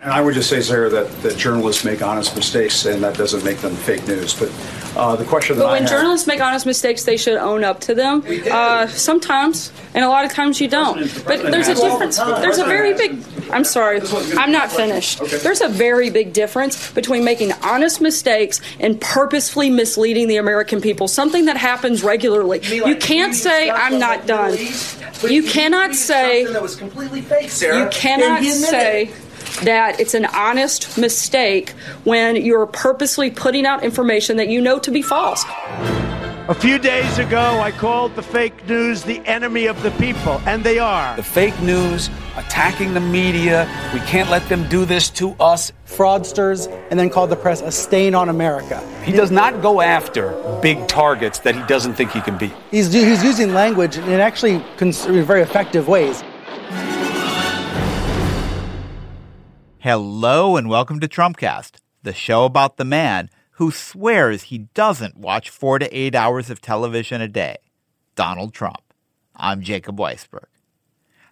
And I would just say, Sarah, that, that journalists make honest mistakes, and that doesn't make them fake news. But uh, the question that But I when have- journalists make honest mistakes, they should own up to them. Uh, sometimes, and a lot of times you don't. But there's a difference. There's a very big. I'm sorry, I'm not finished. There's a very big difference between making honest mistakes and purposefully misleading the American people. Something that happens regularly. You can't say I'm not done. You cannot say that was completely fake, Sarah. you cannot And he admitted say it. That it's an honest mistake when you're purposely putting out information that you know to be false. A few days ago, I called the fake news the enemy of the people, and they are. The fake news, attacking the media. We can't let them do this to us. fraudsters, and then called the press a stain on America. He does not go after big targets that he doesn't think he can beat. He's, he's using language in actually cons- very effective ways. Hello and welcome to Trumpcast, the show about the man who swears he doesn't watch four to eight hours of television a day, Donald Trump. I'm Jacob Weisberg.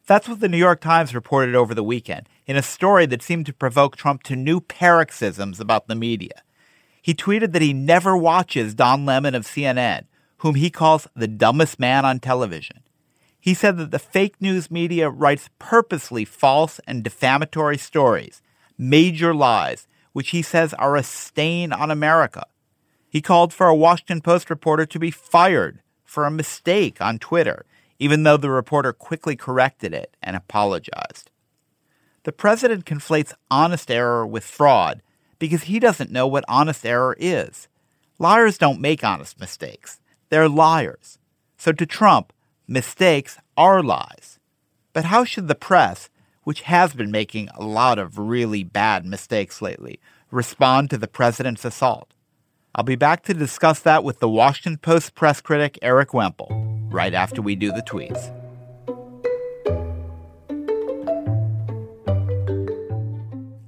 That's what the New York Times reported over the weekend in a story that seemed to provoke Trump to new paroxysms about the media. He tweeted that he never watches Don Lemon of CNN, whom he calls the dumbest man on television. He said that the fake news media writes purposely false and defamatory stories, major lies, which he says are a stain on America. He called for a Washington Post reporter to be fired for a mistake on Twitter, even though the reporter quickly corrected it and apologized. The president conflates honest error with fraud because he doesn't know what honest error is. Liars don't make honest mistakes, they're liars. So to Trump, mistakes are lies. But how should the press, which has been making a lot of really bad mistakes lately, respond to the president's assault? I'll be back to discuss that with the Washington Post press critic Erik Wemple right after we do the tweets.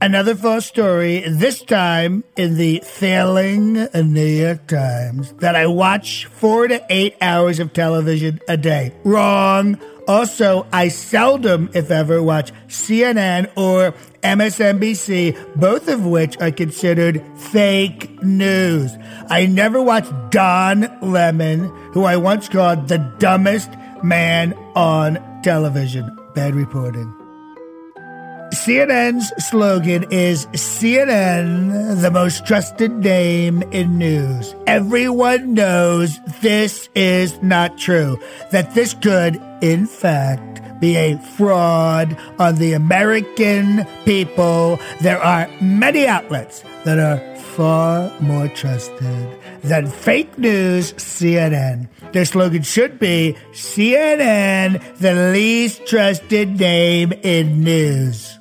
Another false story, this time in the failing New York Times, that I watch four to eight hours of television a day. Wrong. Also, I seldom, if ever, watch CNN or MSNBC, both of which are considered fake news. I never watched Don Lemon, who I once called the dumbest man on television. Bad reporting. CNN's slogan is CNN, the most trusted name in news. Everyone knows this is not true, that this could, in fact, be a fraud on the American people. There are many outlets that are far more trusted than fake news CNN. Their slogan should be CNN, the least trusted name in news.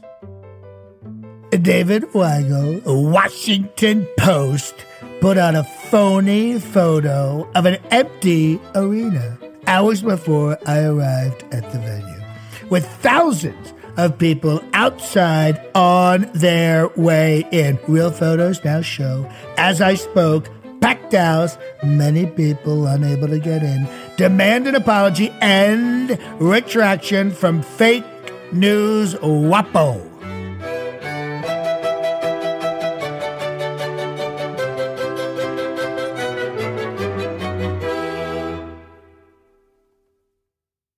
David Weigel, Washington Post, put out a phony photo of an empty arena hours before I arrived at the venue, with thousands of people outside on their way in. Real photos now show, as I spoke, packed house, many people unable to get in, demand an apology and retraction from fake news WAPO.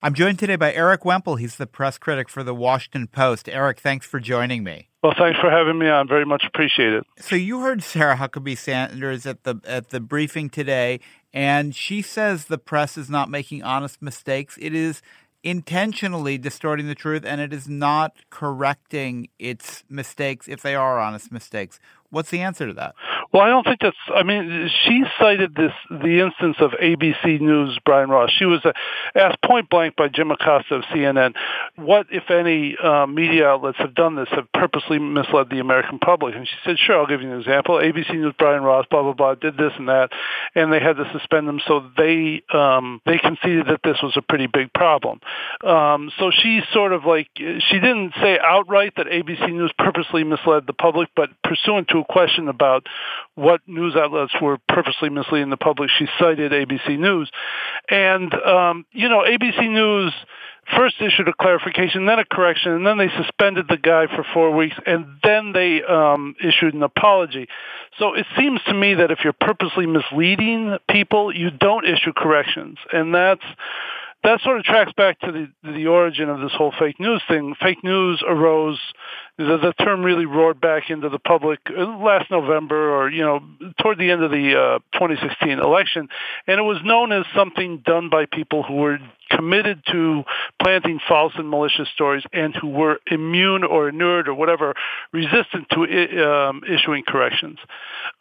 I'm joined today by Erik Wemple. He's the press critic for the Washington Post. Eric, thanks for joining me. Well, thanks for having me on. Very much appreciate it. So you heard Sarah Huckabee Sanders at the at the briefing today, and she says the press is not making honest mistakes. It is intentionally distorting the truth, and it is not correcting its mistakes if they are honest mistakes. What's the answer to that? Well, I don't think that's. I mean, she cited this the instance of ABC News Brian Ross. She was uh, asked point blank by Jim Acosta of CNN, "What, if any, uh, media outlets have done this? Have purposely misled the American public?" And she said, "Sure, I'll give you an example. ABC News Brian Ross, blah blah blah, did this and that, and they had to suspend them. So they um, they conceded that this was a pretty big problem. Um, so she sort of like she didn't say outright that ABC News purposely misled the public, but pursuant to question about what news outlets were purposely misleading the public, she cited ABC News. And, um, you know, ABC News first issued a clarification, then a correction, and then they suspended the guy for four weeks, and then they um, issued an apology. So it seems to me that if you're purposely misleading people, you don't issue corrections, and that's that sort of tracks back to the the origin of this whole fake news thing. Fake news arose the, the term really roared back into the public uh, last November or, you know, toward the end of the uh, 2016 election. And it was known as something done by people who were committed to planting false and malicious stories and who were immune or inured or whatever, resistant to um, issuing corrections.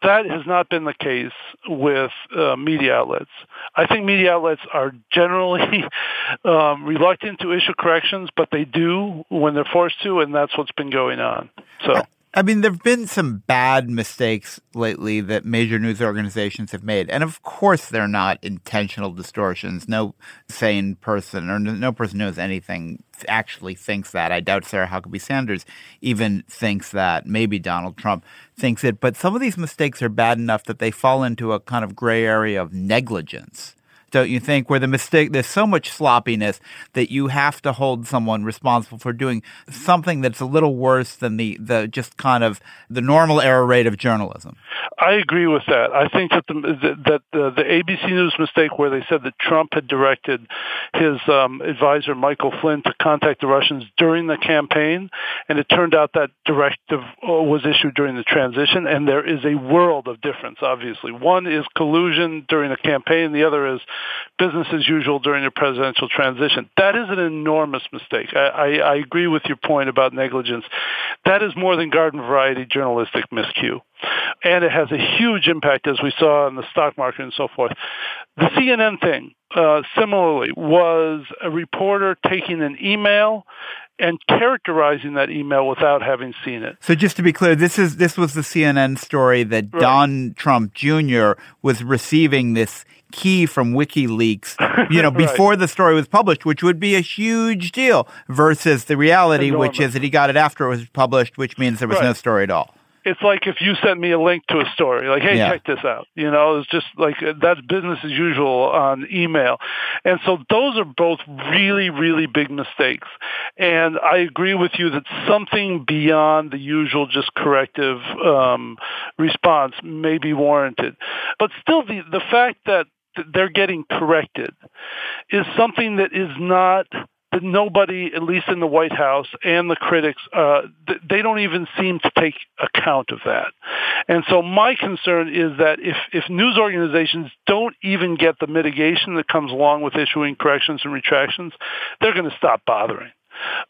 That has not been the case with uh, media outlets. I think media outlets are generally um, reluctant to issue corrections, but they do when they're forced to, and that's what's been going going on. So. I mean, there have been some bad mistakes lately that major news organizations have made. And of course, they're not intentional distortions. No sane person or no person knows anything actually thinks that. I doubt Sarah Huckabee Sanders even thinks that. Maybe Donald Trump thinks it. But some of these mistakes are bad enough that they fall into a kind of gray area of negligence don't you think, where the mistake, there's so much sloppiness that you have to hold someone responsible for doing something that's a little worse than the, the just kind of the normal error rate of journalism. I agree with that. I think that the, that the, the ABC News mistake where they said that Trump had directed his um, advisor Michael Flynn to contact the Russians during the campaign, and it turned out that directive uh, was issued during the transition, and there is a world of difference. Obviously, one is collusion during the campaign, the other is business as usual during the presidential transition. That is an enormous mistake. I, I, I agree with your point about negligence. That is more than garden variety journalistic miscue. And it has a huge impact, as we saw in the stock market and so forth. The CNN thing, uh, similarly, was a reporter taking an email and characterizing that email without having seen it. So just to be clear, this is this was the CNN story that right. Don Trump Jr. was receiving this key from WikiLeaks, you know, before right. the story was published, which would be a huge deal versus the reality, Enormous. which is that he got it after it was published, which means there was right. no story at all it's like if you sent me a link to a story, like, hey, yeah. check this out. You know, it's just like that's business as usual on email. And so those are both really, really big mistakes. And I agree with you that something beyond the usual just corrective um, response may be warranted. But still, the, the fact that they're getting corrected is something that is not nobody, at least in the White House and the critics, uh, they don't even seem to take account of that. And so my concern is that if, if news organizations don't even get the mitigation that comes along with issuing corrections and retractions, they're going to stop bothering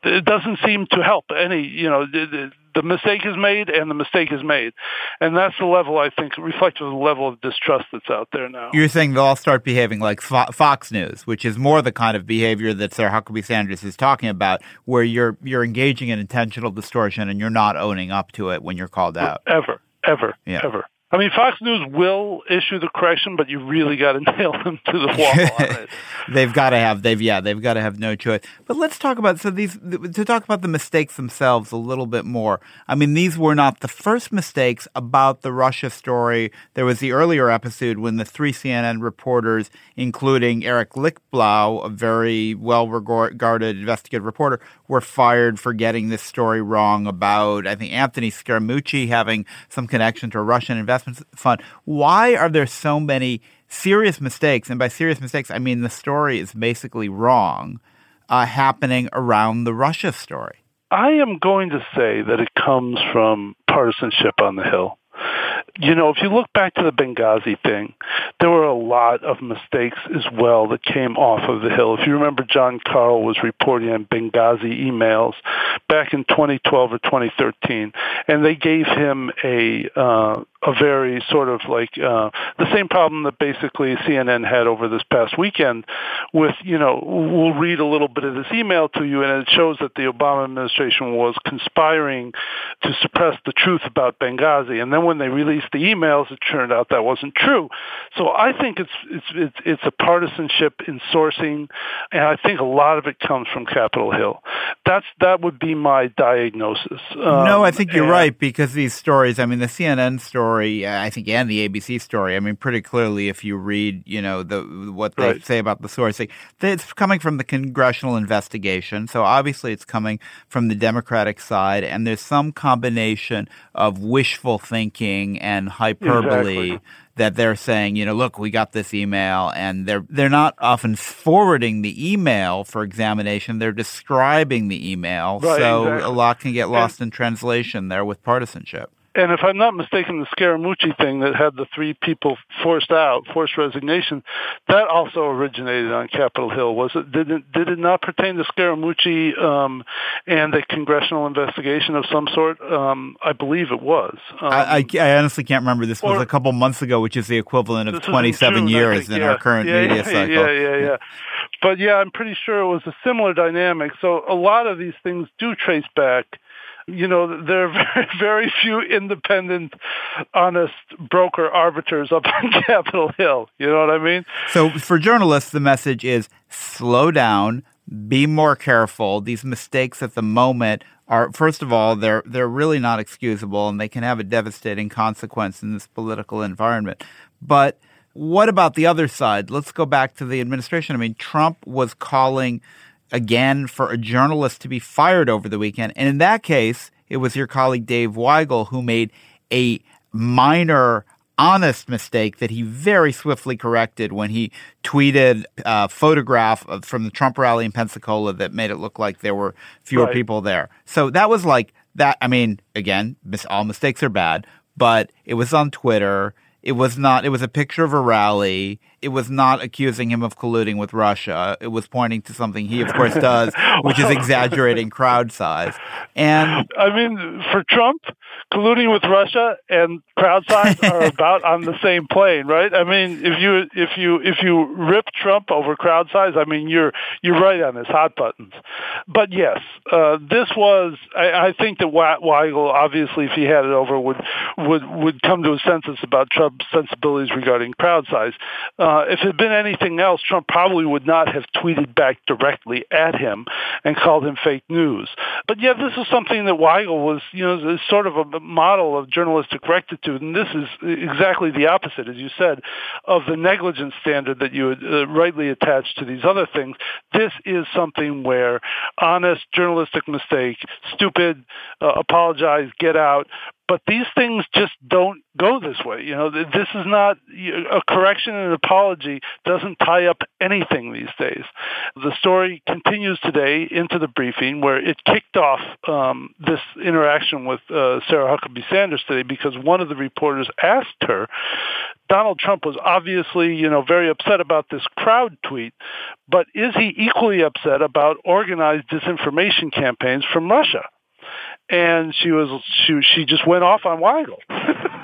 it doesn't seem to help any you know the, the, mistake is made and the mistake is made. And that's the level i think reflective of the level of distrust that's out there now. You're saying they'll all start behaving like fox news which is more the kind of behavior that sarah huckabee sanders is talking about where you're you're engaging in intentional distortion and you're not owning up to it when you're called out. Ever ever yeah. ever I mean, Fox News will issue the correction, but you really got to nail them to the wall they've got to have they've yeah they've got to have no choice. But let's talk about so these to talk about the mistakes themselves a little bit more. I mean, these were not the first mistakes about the Russia story. There was the earlier episode when the three CNN reporters, including Eric Lichtblau, a very well regarded investigative reporter, were fired for getting this story wrong about I think Anthony Scaramucci having some connection to a Russian investment investment fund. Why are there so many serious mistakes? And by serious mistakes, I mean the story is basically wrong. uh, happening around the Russia story? I am going to say that it comes from partisanship on the Hill you know, if you look back to the Benghazi thing, there were a lot of mistakes as well that came off of the Hill. If you remember, Jon Karl was reporting on Benghazi emails back in 2012 or 2013, and they gave him a uh, a very sort of like uh, the same problem that basically CNN had over this past weekend with, you know, we'll read a little bit of this email to you and it shows that the Obama administration was conspiring to suppress the truth about Benghazi. And then when they released the emails, it turned out that wasn't true. So I think it's, it's, it's, it's a partisanship in sourcing and I think a lot of it comes from Capitol Hill. That's, that would be my diagnosis. Um, no, I think you're and, right because these stories, I mean, the CNN story story, I think, and the ABC story. I mean, pretty clearly, if you read, you know, the what they right. say about the sourcing, it's coming from the congressional investigation. So obviously, it's coming from the Democratic side, and there's some combination of wishful thinking and hyperbole. Exactly that they're saying, you know, look, we got this email, and they're they're not often forwarding the email for examination. They're describing the email, right, so exactly. a lot can get lost and, in translation there with partisanship and if I'm not mistaken, the Scaramucci thing that had the three people forced out, forced resignation, that also originated on Capitol Hill. Was it? Did it? Did it not pertain to Scaramucci um, and a congressional investigation of some sort? Um, I believe it was. Um, I, I, I, honestly can't remember. This was or, a couple months ago, which is the equivalent of 27 June, years think, in yeah, our current yeah, media yeah, cycle. Yeah, yeah, yeah. But yeah, I'm pretty sure it was a similar dynamic. So a lot of these things do trace back you know, there are very, few independent, honest broker arbiters up on Capitol Hill. You know what I mean? So for journalists, the message is slow down, be more careful. These mistakes at the moment are, first of all, they're they're really not excusable, and they can have a devastating consequence in this political environment. But what about the other side? Let's go back to the administration. I mean, Trump was calling again for a journalist to be fired over the weekend. And in that case, it was your colleague Dave Weigel who made a minor honest mistake that he very swiftly corrected when he tweeted a photograph of, from the Trump rally in Pensacola that made it look like there were fewer right. people there. So that was like that. I mean, again, all mistakes are bad, but it was on Twitter. It was not, it was a picture of a rally. It was not accusing him of colluding with Russia. It was pointing to something he, of course, does, which is exaggerating crowd size. And I mean, for Trump, colluding with Russia and crowd size are about on the same plane, right? I mean, if you if you if you rip Trump over crowd size, I mean, you're you're right on his hot buttons. But yes, uh, this was. I, I think that Weigel, obviously, if he had it over, would would would come to a census about Trump's sensibilities regarding crowd size. Uh, if it had been anything else, Trump probably would not have tweeted back directly at him and called him fake news. But yeah, this is something that Weigel was, you know, sort of a model of journalistic rectitude, and this is exactly the opposite, as you said, of the negligence standard that you had uh, rightly attached to these other things. This is something where honest journalistic mistake, stupid, uh, apologize, get out, but these things just don't go this way. You know, this is not a correction and an apology doesn't tie up anything these days. The story continues today into the briefing where it kicked off um, this interaction with uh, Sarah Huckabee Sanders today because one of the reporters asked her, Donald Trump was obviously, you know, very upset about this crowd tweet, but is he equally upset about organized disinformation campaigns from Russia? And she was she she just went off on Weigel.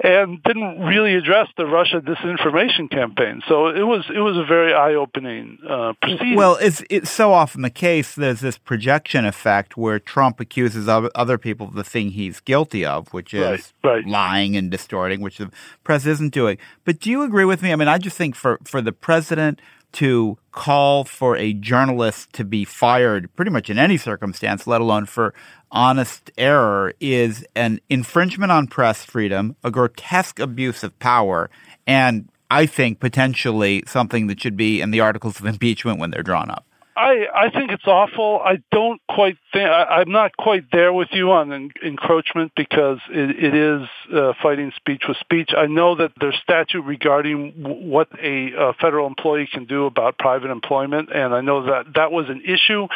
and didn't really address the Russia disinformation campaign. So it was it was a very eye opening uh, proceeding. Well, it's it's so often the case. There's this projection effect where Trump accuses other people of the thing he's guilty of, which is right, right. lying and distorting, which the press isn't doing. But do you agree with me? I mean, I just think for for the president to call for a journalist to be fired pretty much in any circumstance, let alone for honest error, is an infringement on press freedom, a grotesque abuse of power, and I think potentially something that should be in the articles of impeachment when they're drawn up. I I think it's awful. I don't quite think I, I'm not quite there with you on en- encroachment because it, it is uh, fighting speech with speech. I know that there's statute regarding w- what a uh, federal employee can do about private employment, and I know that that was an issue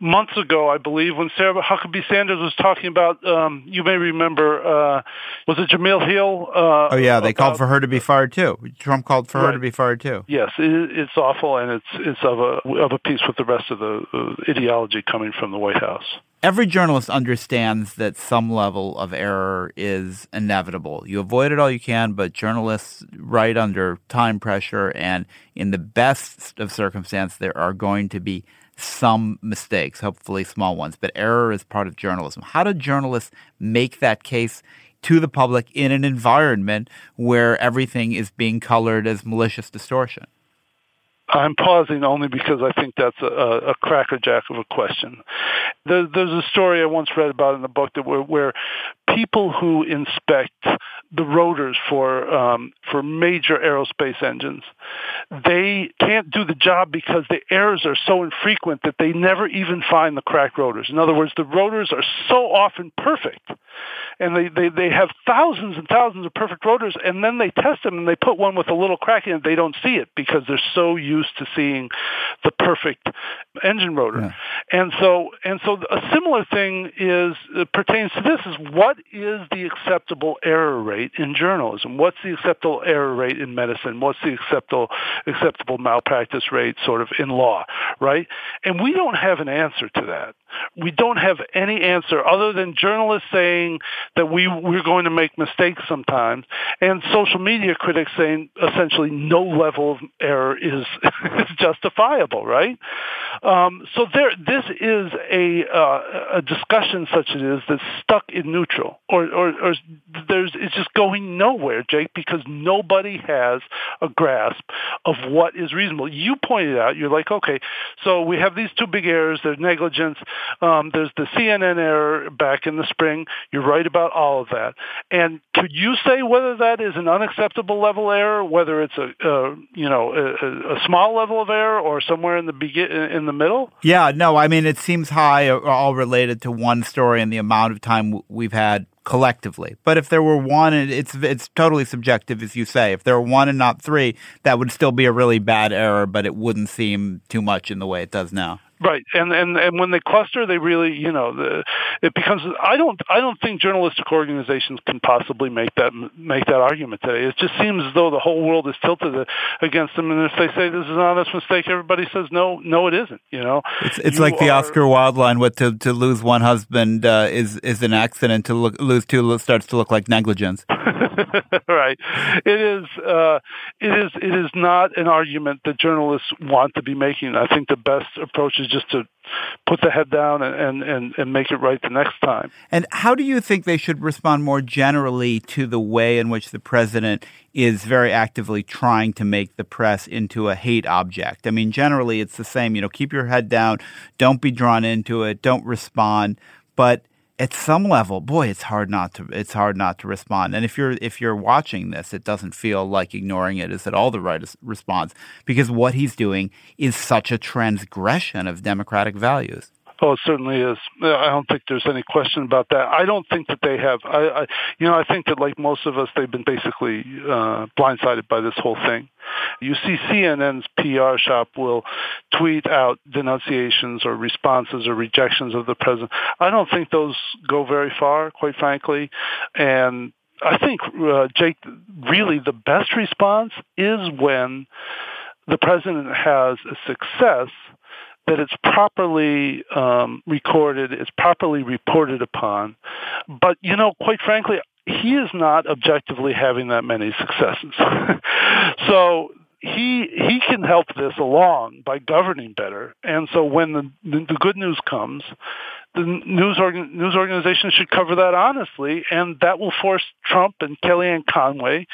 months ago, I believe, when Sarah Huckabee Sanders was talking about. Um, you may remember, uh, was it Jemele Hill? Uh, oh yeah, they about, called for her to be fired too. Trump called for right. her to be fired too. Yes, it, it's awful, and it's it's of a of a piece with the rest of the uh, ideology coming from the White House. Every journalist understands that some level of error is inevitable. You avoid it all you can, but journalists write under time pressure, and in the best of circumstances, there are going to be some mistakes, hopefully small ones, but error is part of journalism. How do journalists make that case to the public in an environment where everything is being colored as malicious distortion? I'm pausing only because I think that's a, a crackerjack of a question. There, there's a story I once read about in the book that where, where people who inspect the rotors for um, for major aerospace engines, they can't do the job because the errors are so infrequent that they never even find the cracked rotors. In other words, the rotors are so often perfect, and they, they, they have thousands and thousands of perfect rotors, and then they test them and they put one with a little crack in it. They don't see it because they're so used to seeing the perfect engine rotor. Yeah. And so and so a similar thing is uh, pertains to this is what is the acceptable error rate in journalism? What's the acceptable error rate in medicine? What's the acceptable acceptable malpractice rate sort of in law, right? And we don't have an answer to that. We don't have any answer other than journalists saying that we we're going to make mistakes sometimes and social media critics saying essentially no level of error is is justifiable, right? Um, so there, this is a uh, a discussion such as it is that's stuck in neutral, or, or, or there's it's just going nowhere, Jake, because nobody has a grasp of what is reasonable. You pointed out, you're like, okay, so we have these two big errors. There's negligence. Um, there's the CNN error back in the spring. You're right about all of that. And could you say whether that is an unacceptable level error, whether it's a uh, you know a, a small level of error or somewhere in the begin in the middle? Yeah, no, I mean it seems high, uh, all related to one story and the amount of time we've had collectively. But if there were one, it's it's totally subjective, as you say. If there were one and not three, that would still be a really bad error, but it wouldn't seem too much in the way it does now. Right, and and and when they cluster, they really, you know, the, it becomes. I don't, I don't think journalistic organizations can possibly make that make that argument today. It just seems as though the whole world is tilted against them, and if they say this is an honest mistake, everybody says no, no, it isn't. You know, it's it's You like the are- Oscar Wilde line: "What to to lose one husband uh, is is an accident. To look, lose two starts to look like negligence." right. It is. Uh, it is. It is not an argument that journalists want to be making. I think the best approach is just to put the head down and, and, and, make it right the next time. And how do you think they should respond more generally to the way in which the president is very actively trying to make the press into a hate object? I mean, generally it's the same, you know, keep your head down, don't be drawn into it, don't respond. But at some level, boy, it's hard not to it's hard not to respond. And if you're if you're watching this, it doesn't feel like ignoring it is at all the right response because what he's doing is such a transgression of democratic values. Oh, it certainly is. I don't think there's any question about that. I don't think that they have. I, I you know, I think that like most of us, they've been basically uh, blindsided by this whole thing. You see, CNN's PR shop will tweet out denunciations or responses or rejections of the president. I don't think those go very far, quite frankly, and. I think, uh, Jake, really the best response is when the president has a success that it's properly um, recorded, it's properly reported upon. But, you know, quite frankly, he is not objectively having that many successes. so he he can help this along by governing better. And so when the the good news comes, the news organ, news organizations should cover that honestly, and that will force Trump and Kellyanne Conway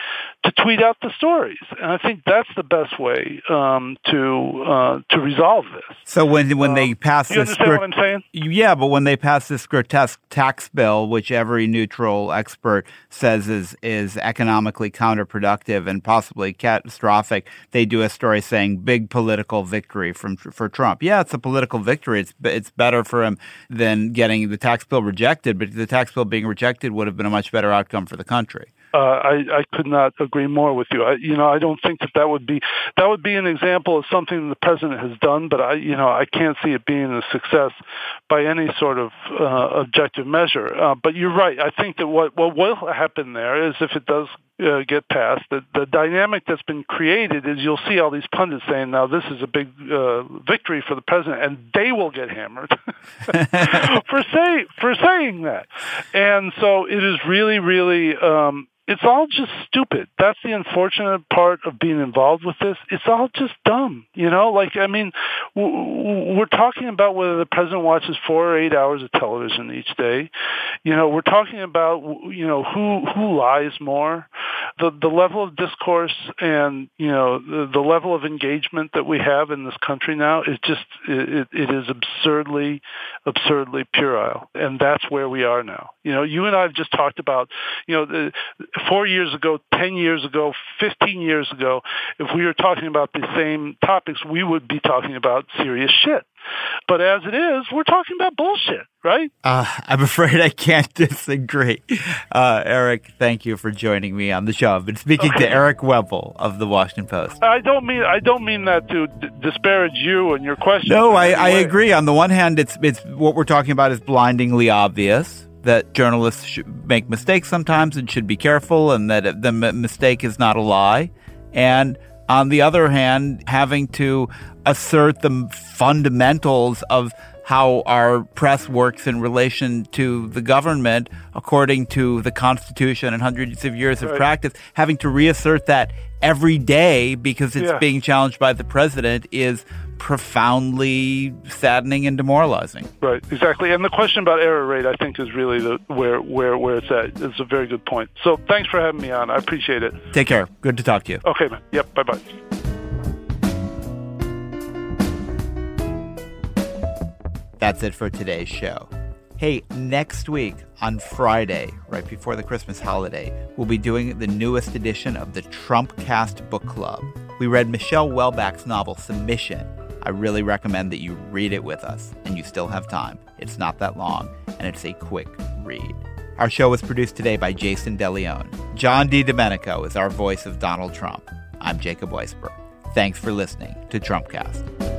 to tweet out the stories. And I think that's the best way um, to uh, to resolve this. So when when um, they pass you this, understand what I'm saying? Yeah, but when they pass this grotesque tax bill, which every neutral expert says is is economically counterproductive and possibly catastrophic, they do a story saying big political victory from for Trump. Yeah, it's a political victory. It's it's better for him than getting the tax bill rejected, but the tax bill being rejected would have been a much better outcome for the country. Uh, I, I could not agree more with you. I, you know, I don't think that that would be that would be an example of something the president has done, but I, you know, I can't see it being a success by any sort of uh, objective measure. Uh, but you're right. I think that what what will happen there is if it does uh, get passed, the, the dynamic that's been created is you'll see all these pundits saying, "Now this is a big uh, victory for the president," and they will get hammered for say for saying that. And so it is really, really. Um, it's all just stupid. That's the unfortunate part of being involved with this. It's all just dumb, you know. Like I mean, w- we're talking about whether the president watches four or eight hours of television each day. You know, we're talking about you know who who lies more, the the level of discourse and you know the, the level of engagement that we have in this country now is just it, it is absurdly absurdly puerile, and that's where we are now. You know, you and I have just talked about you know the four years ago, 10 years ago, 15 years ago, if we were talking about the same topics, we would be talking about serious shit. But as it is, we're talking about bullshit, right? Uh, I'm afraid I can't disagree. Uh, Eric, thank you for joining me on the show. I've been speaking okay. to Erik Wemple of the Washington Post. I don't mean I don't mean that to d- disparage you and your question. No, I, I agree. On the one hand, it's it's what we're talking about is blindingly obvious that journalists should make mistakes sometimes and should be careful, and that the mistake is not a lie. And on the other hand, having to assert the fundamentals of how our press works in relation to the government according to the Constitution and hundreds of years of practice, having to reassert that every day because it's yeah. being challenged by the president is profoundly saddening and demoralizing. Right, exactly. And the question about error rate, I think, is really the, where where where it's at. It's a very good point. So thanks for having me on. I appreciate it. Take care. Good to talk to you. Okay, man. Yep. Bye bye. That's it for today's show. Hey, next week on Friday, right before the Christmas holiday, we'll be doing the newest edition of the Trumpcast Book Club. We read Michel Houellebecq's novel Submission. I really recommend that you read it with us, and you still have time. It's not that long, and it's a quick read. Our show was produced today by Jason DeLeon. John DiDomenico is our voice of Donald Trump. I'm Jacob Weisberg. Thanks for listening to Trumpcast.